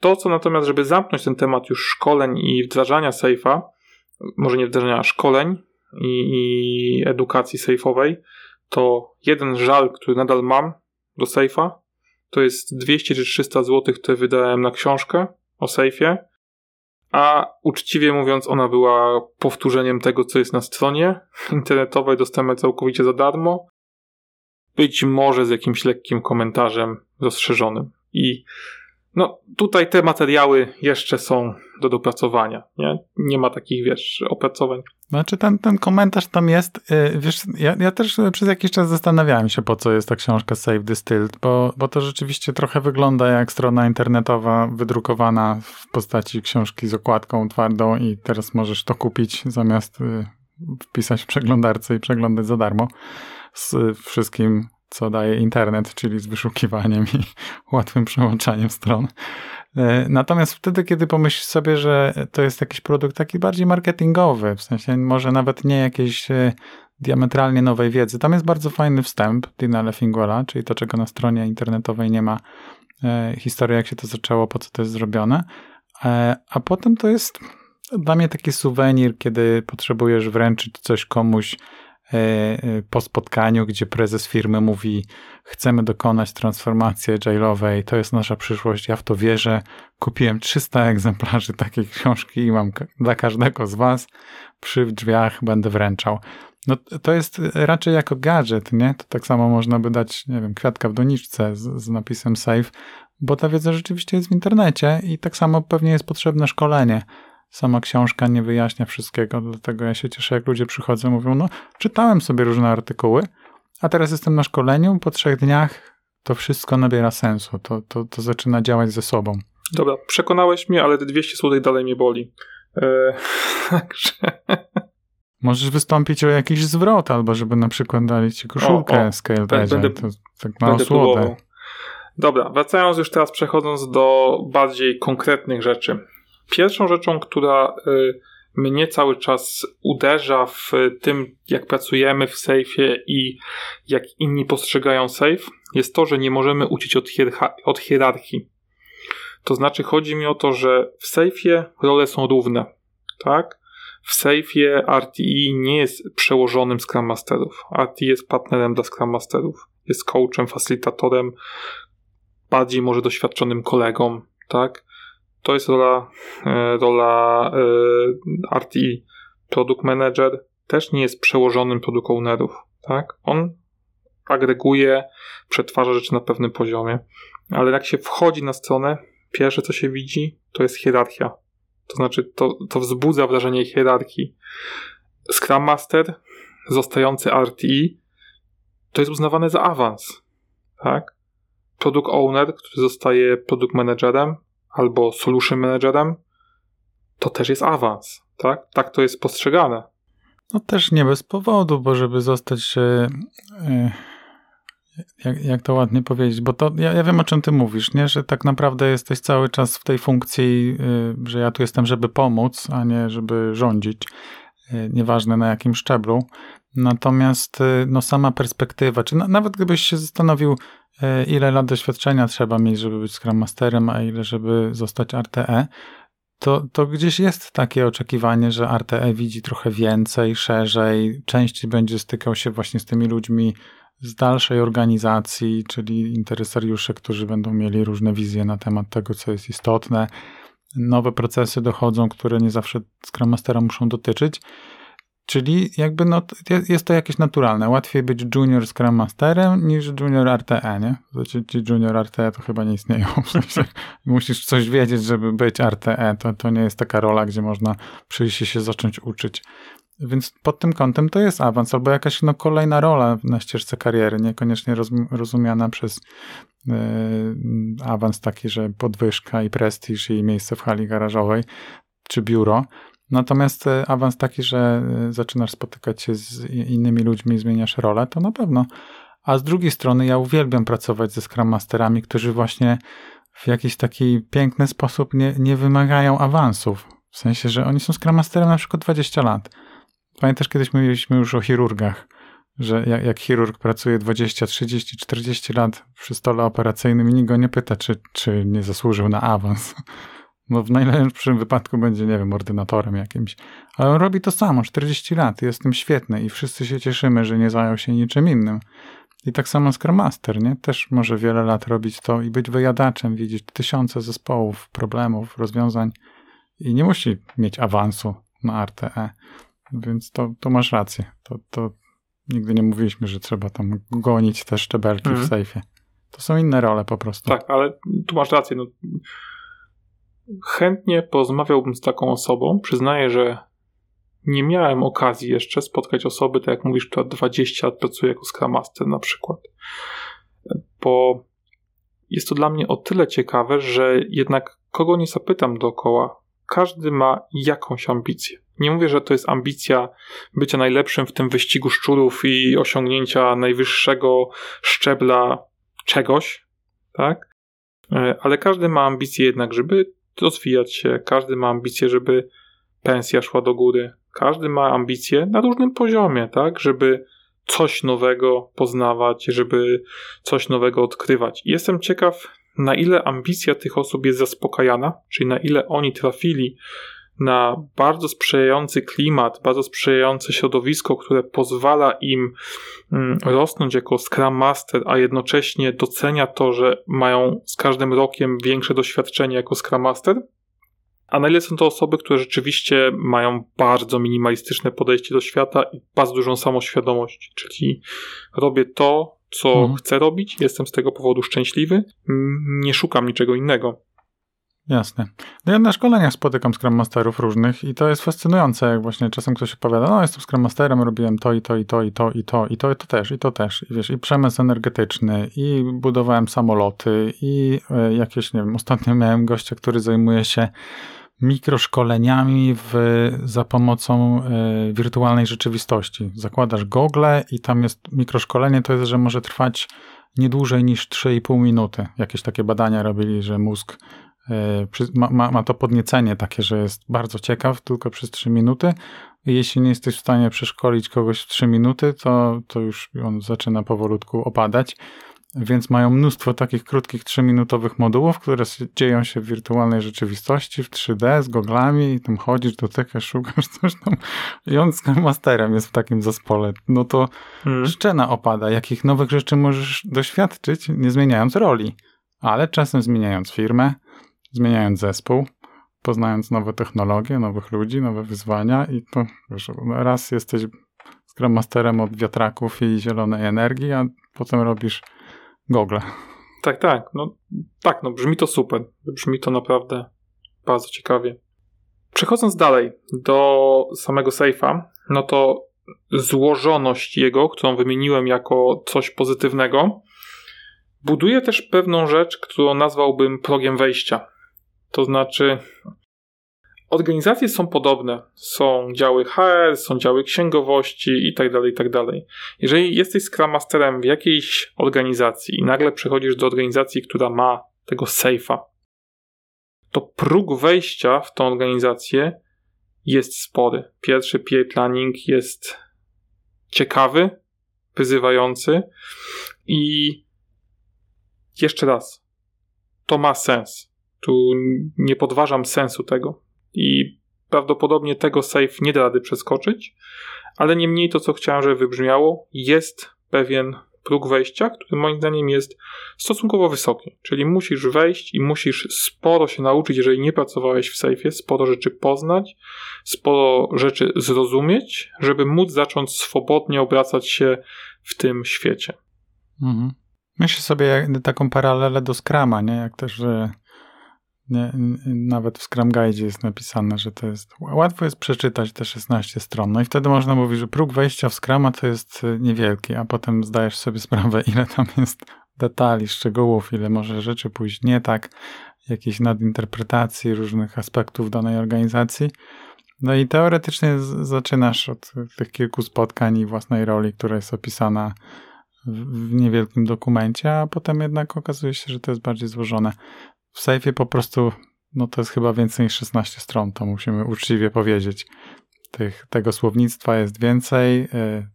To, co natomiast, żeby zamknąć ten temat już szkoleń i wdrażania safe'a, może nie wdrażania, szkoleń i, i edukacji safe'owej, to jeden żal, który nadal mam do safe'a, to jest 200 czy 300 zł, które wydałem na książkę o safe'ie, a uczciwie mówiąc, ona była powtórzeniem tego, co jest na stronie internetowej, dostępne całkowicie za darmo, być może z jakimś lekkim komentarzem rozszerzonym. I no, tutaj te materiały jeszcze są do dopracowania, nie? Nie ma takich, wiesz, opracowań. Znaczy ten, ten komentarz tam jest, y, wiesz, ja, ja też przez jakiś czas zastanawiałem się, po co jest ta książka Save Distilled, bo, bo to rzeczywiście trochę wygląda jak strona internetowa wydrukowana w postaci książki z okładką twardą i teraz możesz to kupić zamiast y, wpisać w przeglądarce i przeglądać za darmo z wszystkim co daje internet, czyli z wyszukiwaniem i [LAUGHS] łatwym przełączaniem stron. E, natomiast wtedy, kiedy pomyślisz sobie, że to jest jakiś produkt taki bardziej marketingowy, w sensie może nawet nie jakiejś e, diametralnie nowej wiedzy, tam jest bardzo fajny wstęp Dina Leffingwella, czyli to, czego na stronie internetowej nie ma, e, historia, jak się to zaczęło, po co to jest zrobione, a potem to jest dla mnie taki suwenir, kiedy potrzebujesz wręczyć coś komuś po spotkaniu, gdzie prezes firmy mówi: Chcemy dokonać transformacji agile'owej, to jest nasza przyszłość, ja w to wierzę. Kupiłem 300 egzemplarzy takiej książki i mam dla każdego z Was przy drzwiach będę wręczał. No, to jest raczej jako gadżet, nie? To tak samo można by dać, nie wiem, kwiatka w doniczce z, z napisem save, bo ta wiedza rzeczywiście jest w internecie i tak samo pewnie jest potrzebne szkolenie sama książka nie wyjaśnia wszystkiego, dlatego ja się cieszę, jak ludzie przychodzą i mówią, no czytałem sobie różne artykuły, a teraz jestem na szkoleniu, po trzech dniach to wszystko nabiera sensu, to, to, to zaczyna działać ze sobą. Dobra, przekonałeś mnie, ale te 200 zł dalej mnie boli. Eee, [LAUGHS] także... Możesz wystąpić o jakiś zwrot, albo żeby na przykład dali ci koszulkę o, o, Scale będę, to tak mało słodę. Dobra, wracając już teraz, przechodząc do bardziej konkretnych rzeczy. Pierwszą rzeczą, która y, mnie cały czas uderza w tym, jak pracujemy w sejfie i jak inni postrzegają safe, jest to, że nie możemy uciec od, od hierarchii. To znaczy, chodzi mi o to, że w sejfie role są równe, tak? W sejfie RTE nie jest przełożonym Scrum Masterów. RTE jest partnerem dla Scrum Masterów. Jest coachem, facylitatorem, bardziej może doświadczonym kolegą, tak? To jest rola, e, rola e, RTE. Product Manager też nie jest przełożonym product ownerów, tak? On agreguje, przetwarza rzeczy na pewnym poziomie, ale jak się wchodzi na stronę, pierwsze co się widzi, to jest hierarchia. To znaczy, to, to wzbudza wrażenie hierarchii. Scrum Master, zostający RTE, to jest uznawane za awans, tak? Product Owner, który zostaje product managerem, albo solution managerem, to też jest awans, tak? Tak to jest postrzegane. No też nie bez powodu, bo żeby zostać, e, jak, jak to ładnie powiedzieć, bo to ja, ja, wiem o czym ty mówisz, nie? Że tak naprawdę jesteś cały czas w tej funkcji, e, że ja tu jestem, żeby pomóc, a nie żeby rządzić, nieważne na jakim szczeblu. Natomiast no, sama perspektywa, czy na, nawet gdybyś się zastanowił, E, ile lat doświadczenia trzeba mieć, żeby być Scrum Masterem, a ile, żeby zostać RTE, to, to gdzieś jest takie oczekiwanie, że RTE widzi trochę więcej, szerzej, częściej będzie stykał się właśnie z tymi ludźmi z dalszej organizacji, czyli interesariusze, którzy będą mieli różne wizje na temat tego, co jest istotne. Nowe procesy dochodzą, które nie zawsze Scrum Mastera muszą dotyczyć. Czyli jakby no, jest to jakieś naturalne. Łatwiej być junior Scrum Masterem niż junior RTE, nie? Znaczy ci junior RTE to chyba nie istnieją. [LAUGHS] Musisz coś wiedzieć, żeby być RTE. To, to nie jest taka rola, gdzie można przyjść i się zacząć uczyć. Więc pod tym kątem to jest awans, albo jakaś no, kolejna rola na ścieżce kariery, niekoniecznie rozumiana przez yy, awans taki, że podwyżka i prestiż i miejsce w hali garażowej czy biuro. Natomiast e, awans taki, że e, zaczynasz spotykać się z innymi ludźmi zmieniasz rolę, to na pewno. A z drugiej strony ja uwielbiam pracować ze Scrum Masterami, którzy właśnie w jakiś taki piękny sposób nie, nie wymagają awansów. W sensie, że oni są Scrum Masterem na przykład 20 lat. Pamiętasz, kiedyś mówiliśmy już o chirurgach, że jak, jak, chirurg pracuje 20, 30, 40 lat przy stole operacyjnym i nikt go nie pyta, czy, czy nie zasłużył na awans. No w najlepszym wypadku będzie, nie wiem, ordynatorem jakimś. Ale on robi to samo, 40 lat, jest tym świetny i wszyscy się cieszymy, że nie zajął się niczym innym. I tak samo Scrum Master, nie? Też może wiele lat robić to i być wyjadaczem, widzieć tysiące zespołów, problemów, rozwiązań i nie musi mieć awansu na RTE. Więc to, to masz rację. To, to nigdy nie mówiliśmy, że trzeba tam gonić te szczebelki mm. w mhm. sejfie. To są inne role po prostu. Tak, ale tu masz rację. No, chętnie porozmawiałbym z taką osobą. Przyznaję, że nie miałem okazji jeszcze spotkać osoby, tak jak mówisz, która 20 lat pracuje jako Scrum Master na przykład. Bo jest to dla mnie o tyle ciekawe, że jednak kogo nie zapytam dookoła, każdy ma jakąś ambicję. Nie mówię, że to jest ambicja bycia najlepszym w tym wyścigu szczurów i osiągnięcia najwyższego szczebla czegoś, tak? E, ale każdy ma ambicję jednak, żeby rozwijać się, każdy ma ambicję, żeby pensja szła do góry, każdy ma ambicje na różnym poziomie, tak, żeby coś nowego poznawać, żeby coś nowego odkrywać. jestem ciekaw, na ile ambicja tych osób jest zaspokajana, czyli na ile oni trafili na bardzo sprzyjający klimat, bardzo sprzyjające środowisko, które pozwala im mm, rosnąć jako Scrum Master, a jednocześnie docenia to, że mają z każdym rokiem większe doświadczenie jako Scrum Master. A na ile są to osoby, które rzeczywiście mają bardzo minimalistyczne podejście do świata i bardzo dużą samoświadomość, czyli robię to, co mhm. chcę robić, jestem z tego powodu szczęśliwy, nie szukam niczego innego. Jasne. No ja na szkoleniach spotykam Scrum Masterów różnych i to jest fascynujące, jak właśnie czasem ktoś opowiada, no jestem Scrum Masterem, robiłem to i to i to i to i to i to i to też, i to też. I wiesz, i przemysł energetyczny, i budowałem samoloty, i e, jakieś, nie wiem, ostatnio miałem gościa, który zajmuje się mikroszkoleniami w, za pomocą y, wirtualnej rzeczywistości. Zakładasz gogle i tam jest mikroszkolenie, to jest, że może trwać nie dłużej niż 3,5 minuty. Jakieś takie badania robili, że mózg ma, ma, ma to podniecenie takie, że jest bardzo ciekaw tylko przez 3 minuty. Jeśli nie jesteś w stanie przeszkolić kogoś w 3 minuty, to, to już on zaczyna powolutku opadać. Więc mają mnóstwo takich krótkich 3-minutowych modułów, które dzieją się w wirtualnej rzeczywistości, w 3D, z goglami i tam chodzisz, dotykasz, szukasz coś tam. I on z masterem jest w takim zespole. No to hmm. szczena opada. Jakich nowych rzeczy możesz doświadczyć, nie zmieniając roli, ale czasem zmieniając firmę, zmieniając zespół, poznając nowe technologie, nowych ludzi, nowe wyzwania i to, wiesz, raz jesteś Scrum Masterem od wiatraków i zielonej energii, a potem robisz gogle. Tak, tak. No, tak, no brzmi to super. Brzmi to naprawdę bardzo ciekawie. Przechodząc dalej do samego safe'a, no to złożoność jego, którą wymieniłem jako coś pozytywnego, buduje też pewną rzecz, którą nazwałbym progiem wejścia. To znaczy, organizacje są podobne. Są działy HR, są działy księgowości i tak dalej, i tak. Jeżeli jesteś Scrum Masterem w jakiejś organizacji i nagle przechodzisz do organizacji, która ma tego safe'a, to próg wejścia w tą organizację jest spory. Pierwszy PA planning jest ciekawy, wyzywający i jeszcze raz, to ma sens. Tu nie podważam sensu tego i prawdopodobnie tego safe nie da rady przeskoczyć, ale niemniej to, co chciałem, żeby wybrzmiało, jest pewien próg wejścia, który moim zdaniem jest stosunkowo wysoki. Czyli musisz wejść i musisz sporo się nauczyć, jeżeli nie pracowałeś w sejfie, sporo rzeczy poznać, sporo rzeczy zrozumieć, żeby móc zacząć swobodnie obracać się w tym świecie. Mhm. Myślę sobie taką paralelę do Scrama, nie? Jak też, nie, nawet w Scrum Guide jest napisane, że to jest łatwo jest przeczytać te 16 stron. No i wtedy można mówić, że próg wejścia w Scrama to jest e, niewielki, a potem zdajesz sobie [LAUGHS] sprawę, ile tam jest detali, szczegółów, ile może rzeczy pójść nie tak, jakiejś nadinterpretacji różnych aspektów danej organizacji. No i teoretycznie zaczynasz od tych kilku spotkań i własnej roli, która jest opisana w niewielkim dokumencie, a potem jednak okazuje się, że to jest bardziej złożone. W Sejfie po prostu, no to jest chyba więcej niż 16 stron, to musimy uczciwie powiedzieć. Tych, tego słownictwa jest więcej, y,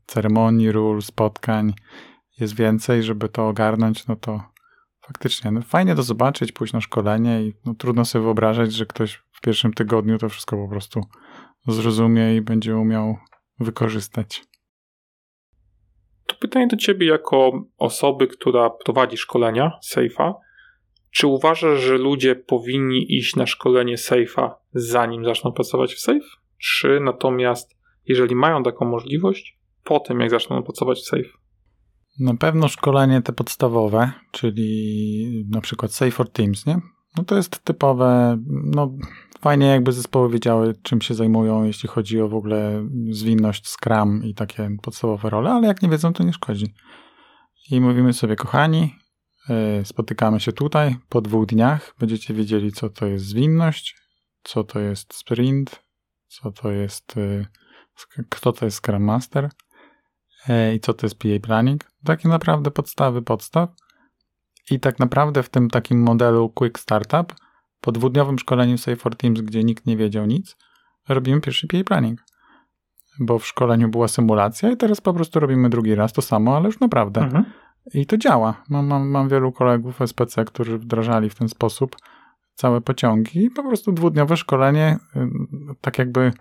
ceremonii, ról, spotkań jest więcej, żeby to ogarnąć, no to faktycznie, no fajnie to zobaczyć, pójść na szkolenie i no, trudno sobie wyobrażać, że ktoś w pierwszym tygodniu to wszystko po prostu zrozumie i będzie umiał wykorzystać. To pytanie do ciebie jako osoby, która prowadzi szkolenia Safe'a. Czy uważasz, że ludzie powinni iść na szkolenie Safe'a zanim zaczną pracować w Safe? Czy natomiast, jeżeli mają taką możliwość, potem jak zaczną pracować w Safe? Na pewno szkolenie te podstawowe, czyli na przykład Safe for Teams, nie? No to jest typowe, no fajnie jakby zespoły wiedziały, czym się zajmują, jeśli chodzi o w ogóle zwinność, Scrum i takie podstawowe role, ale jak nie wiedzą, to nie szkodzi. I mówimy sobie, kochani, spotykamy się tutaj po dwóch dniach, będziecie wiedzieli, co to jest zwinność, co to jest sprint, co to jest, e, kto to jest Scrum Master e, i co to jest PA Planning. Takie naprawdę podstawy podstaw. I tak naprawdę w tym takim modelu Quick Startup po dwudniowym szkoleniu Safe for Teams, gdzie nikt nie wiedział nic, robimy pierwszy PA planning. Bo w szkoleniu była symulacja i teraz po prostu robimy drugi raz to samo, ale już naprawdę. Mhm. I to działa. Mam, mam, mam wielu kolegów SPC, którzy wdrażali w ten sposób całe pociągi i po prostu dwudniowe szkolenie y, tak jakby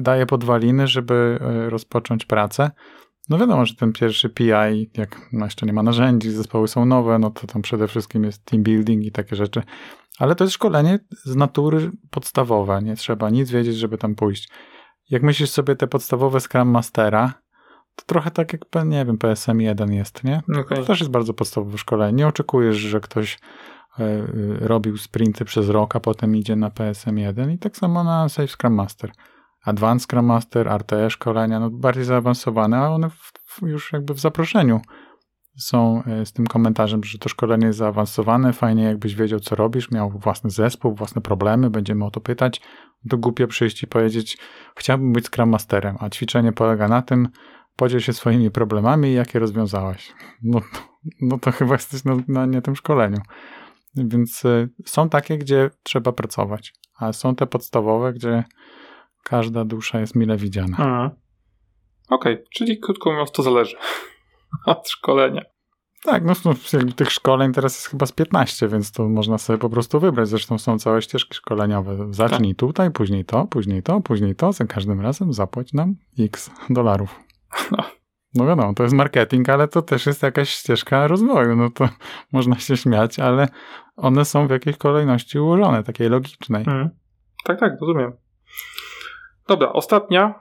daje podwaliny, żeby y, rozpocząć pracę. No wiadomo, że ten pierwszy PI, jak no jeszcze nie ma narzędzi, zespoły są nowe, no to tam przede wszystkim jest team building i takie rzeczy. Ale to jest szkolenie z natury podstawowe, nie trzeba nic wiedzieć, żeby tam pójść. Jak myślisz sobie te podstawowe Scrum Mastera, to trochę tak jak, nie wiem, PSM 1 jest, nie? Okay. To też jest bardzo podstawowe szkolenie. Nie oczekujesz, że ktoś y, robił sprinty przez rok, a potem idzie na PSM 1 i tak samo na Safe Scrum Master. Advanced Scrum Master, RTE szkolenia, no bardziej zaawansowane, a one w, w, już jakby w zaproszeniu są e, z tym komentarzem, że to szkolenie jest zaawansowane, fajnie jakbyś wiedział, co robisz, miał własny zespół, własne problemy, będziemy o to pytać. To głupie przyjść i powiedzieć, chciałbym być Scrum Masterem, a ćwiczenie polega na tym, podziel się swoimi problemami i jakie rozwiązałeś. No, no to chyba jesteś na, na nie tym szkoleniu. Więc y, są takie, gdzie trzeba pracować, a są te podstawowe, gdzie każda dusza jest mile widziana. Mhm. Okej, okay, czyli krótko mówiąc, to zależy [LAUGHS] od szkolenia. Tak, no, no tych szkoleń teraz jest chyba z 15, więc to można sobie po prostu wybrać. Zresztą są całe ścieżki szkoleniowe. Zacznij tak. tutaj, później to, później to, później to. Za każdym razem zapłać nam x dolarów. No. no wiadomo, to jest marketing, ale to też jest jakaś ścieżka rozwoju. No to [LAUGHS] można się śmiać, ale one są w jakiejś kolejności ułożone, takiej logicznej. Hmm. Tak, tak, rozumiem. Dobra, ostatnia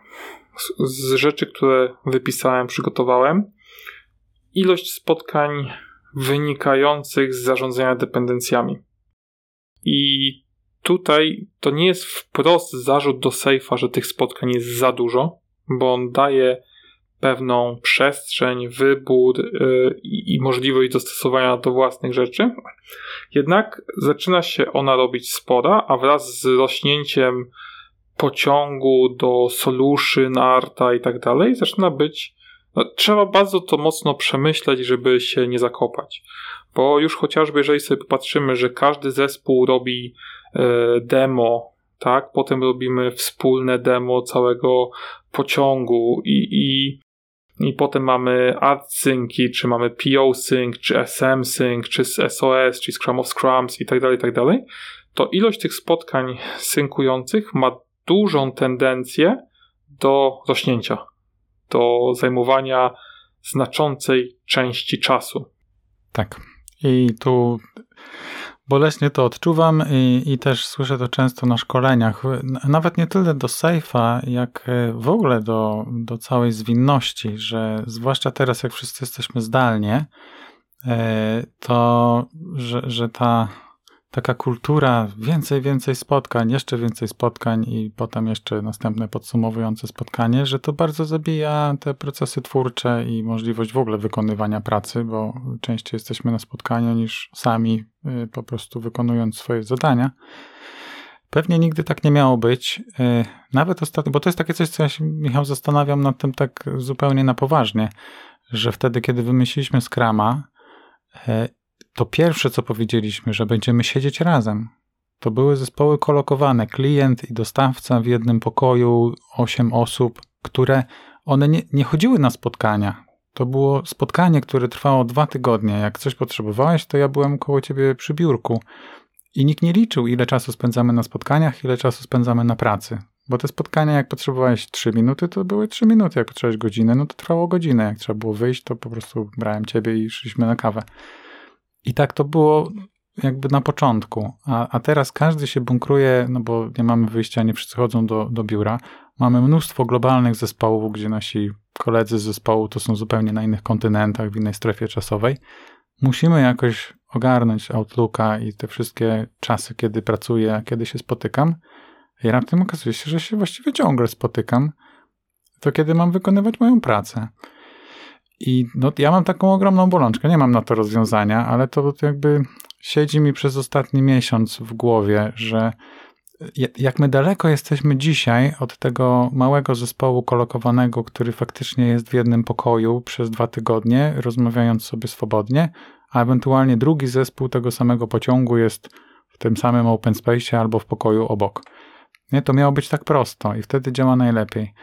z rzeczy, które wypisałem, przygotowałem. Ilość spotkań wynikających z zarządzania dependencjami. I tutaj to nie jest wprost zarzut do Safe'a, że tych spotkań jest za dużo, bo on daje pewną przestrzeń, wybór yy, i możliwość dostosowania do własnych rzeczy. Jednak zaczyna się ona robić spora, a wraz z rośnięciem pociągu do solution, arta i tak dalej, zaczyna być. No, trzeba bardzo to mocno przemyśleć, żeby się nie zakopać. Bo już chociażby, jeżeli sobie popatrzymy, że każdy zespół robi e, demo, tak, potem robimy wspólne demo całego pociągu i, i i potem mamy art synki, czy mamy PO sync, czy SM sync, czy SOS, czy Scrum of Scrums i tak dalej, i tak dalej, to ilość tych spotkań synkujących ma dużą tendencję do rośnięcia, do zajmowania znaczącej części czasu. Tak. I tu boleśnie to odczuwam i, i też słyszę to często na szkoleniach. Nawet nie tyle do sejfa, jak e, w ogóle do, do całej zwinności, że zwłaszcza teraz, jak wszyscy jesteśmy zdalnie, e, to że, że ta taka kultura, więcej, więcej spotkań, jeszcze więcej spotkań i potem jeszcze następne podsumowujące spotkanie, że to bardzo zabija te procesy twórcze i możliwość w ogóle wykonywania pracy, bo częściej jesteśmy na spotkaniu niż sami y, po prostu wykonując swoje zadania. Pewnie nigdy tak nie miało być. Y, nawet ostatnio, bo to jest takie coś, co ja się, Michał, zastanawiam nad tym tak zupełnie na poważnie, że wtedy, kiedy wymyśliliśmy Scrama, y, to pierwsze, co powiedzieliśmy, że będziemy siedzieć razem. To były zespoły kolokowane, klient i dostawca w jednym pokoju, osiem osób, które one nie, nie chodziły na spotkania. To było spotkanie, które trwało dwa tygodnie. Jak coś potrzebowałeś, to ja byłem koło ciebie przy biurku. I nikt nie liczył, ile czasu spędzamy na spotkaniach, ile czasu spędzamy na pracy. Bo te spotkania, jak potrzebowałeś 3 minuty, to były 3 minuty. Jak potrzebowałeś godzinę, no to trwało godzinę. Jak trzeba było wyjść, to po prostu brałem ciebie i szliśmy na kawę. I tak to było jakby na początku, a, a teraz każdy się bunkruje, no bo nie mamy wyjścia, nie wszyscy chodzą do, do biura. Mamy mnóstwo globalnych zespołów, gdzie nasi koledzy z zespołu to są zupełnie na innych kontynentach, w innej strefie czasowej. Musimy jakoś ogarnąć Outlooka i te wszystkie czasy, kiedy pracuję, kiedy się spotykam. I raptem okazuje się, że się właściwie ciągle spotykam, to kiedy mam wykonywać moją pracę. I no, ja mam taką ogromną bolączkę, nie mam na to rozwiązania, ale to jakby siedzi mi przez ostatni miesiąc w głowie, że jak my daleko jesteśmy dzisiaj od tego małego zespołu kolokowanego, który faktycznie jest w jednym pokoju przez dwa tygodnie, rozmawiając sobie swobodnie, a ewentualnie drugi zespół tego samego pociągu jest w tym samym open space albo w pokoju obok. Nie, to miało być tak prosto i wtedy działa najlepiej.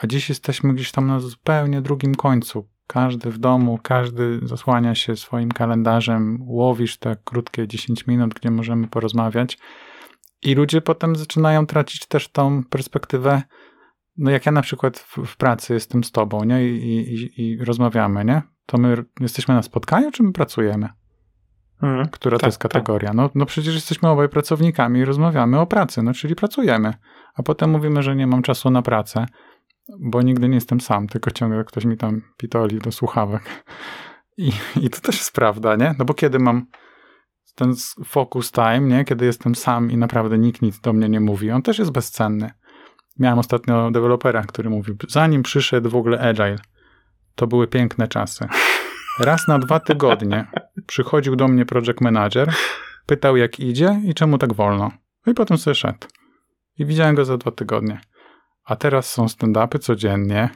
A dziś jesteśmy gdzieś tam na zupełnie drugim końcu. Każdy w domu, każdy zasłania się swoim kalendarzem, łowisz te krótkie 10 minut, gdzie możemy porozmawiać. I ludzie potem zaczynają tracić też tą perspektywę. No jak ja na przykład w, w pracy jestem z tobą, nie? I, i, I, rozmawiamy, nie? To my jesteśmy na spotkaniu, czy my pracujemy? Mhm. Która tak, to jest tak. kategoria? Tak. No, no przecież jesteśmy obaj pracownikami i rozmawiamy o pracy, no czyli pracujemy. A potem mówimy, że nie mam czasu na pracę bo nigdy nie jestem sam, tylko ciągle ktoś mi tam pitoli do słuchawek. I, I to też jest prawda, nie? No bo kiedy mam ten focus time, nie? Kiedy jestem sam i naprawdę nikt nic do mnie nie mówi, on też jest bezcenny. Miałem ostatnio dewelopera, który mówił, zanim przyszedł w ogóle Agile, to były piękne czasy. Raz na dwa tygodnie przychodził do mnie project manager, pytał jak idzie i czemu tak wolno. No i potem sobie szedł. I widziałem go za dwa tygodnie. A teraz są stand-upy codziennie,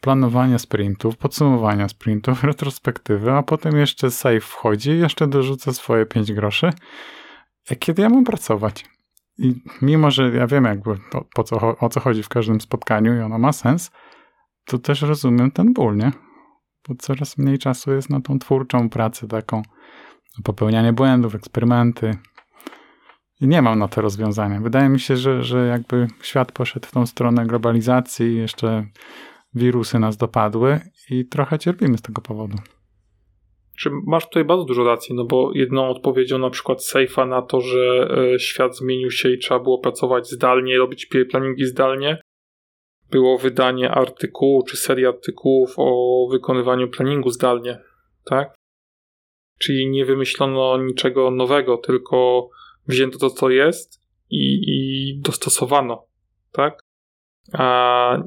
planowania sprintów, podsumowania sprintów, [LAUGHS] retrospektywy, a potem jeszcze save wchodzi jeszcze dorzuca swoje 5 groszy. Kiedy ja mam pracować? I mimo, że ja wiem jakby po, po co, o co chodzi w każdym spotkaniu i ono ma sens, to też rozumiem ten ból, nie? Bo coraz mniej czasu jest na tą twórczą pracę taką, popełnianie błędów, eksperymenty, i nie mam na to rozwiązania. Wydaje mi się, że, że jakby świat poszedł w tą stronę globalizacji, jeszcze wirusy nas dopadły i trochę cierpimy z tego powodu. Czy masz tutaj bardzo dużo racji, no bo jedną odpowiedzią na przykład Safe'a na to, że e, świat zmienił się i trzeba było pracować zdalnie, robić planningi zdalnie, było wydanie artykułu czy serii artykułów o wykonywaniu planningu zdalnie, tak? Czyli nie wymyślono niczego nowego, tylko wzięto to, co jest i, i dostosowano, tak? A,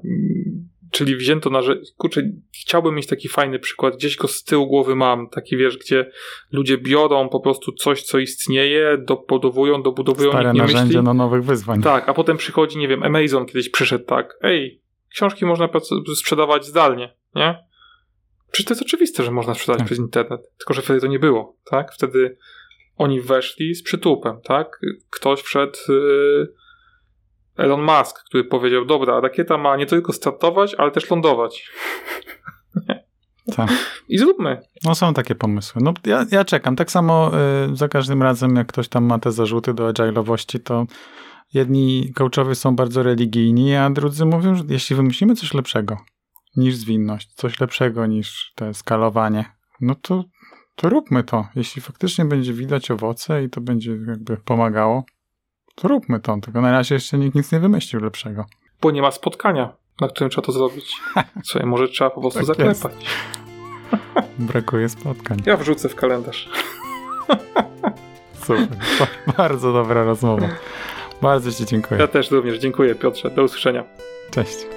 czyli wzięto na rzecz, kurczę, chciałbym mieć taki fajny przykład, gdzieś go z tyłu głowy mam, taki wiesz, gdzie ludzie biorą po prostu coś, co istnieje, dobudowują, dobudowują, Stare nie narzędzie myśli. do nowych wyzwań. Tak, a potem przychodzi, nie wiem, Amazon kiedyś przyszedł tak, ej, książki można sprzedawać zdalnie, nie? Przecież to jest oczywiste, że można sprzedać tak. przez internet, tylko że wtedy to nie było, tak? Wtedy oni weszli z przytupem, tak? Ktoś wszedł yy, Elon Musk, który powiedział, dobra, rakieta ma nie tylko startować, ale też lądować. [LAUGHS] Tak. I zróbmy. No są takie pomysły. No ja, ja czekam. Tak samo y, za każdym razem, jak ktoś tam ma te zarzuty do agile'owości, to jedni coachowie są bardzo religijni, a drudzy mówią, że jeśli wymyślimy coś lepszego, niż zwinność, coś lepszego niż te skalowanie, no to, to róbmy to. Jeśli faktycznie będzie widać owoce i to będzie jakby pomagało, to róbmy to. Tylko na razie jeszcze nikt nic nie wymyślił lepszego. Bo nie ma spotkania, na którym trzeba to zrobić. [LAUGHS] Słuchaj, może trzeba po prostu tak zaklepać. [LAUGHS] Brakuje spotkań. Ja wrzucę w kalendarz. Super. Bardzo dobra rozmowa. Bardzo Ci dziękuję. Ja też również dziękuję, Piotrze. Do usłyszenia. Cześć.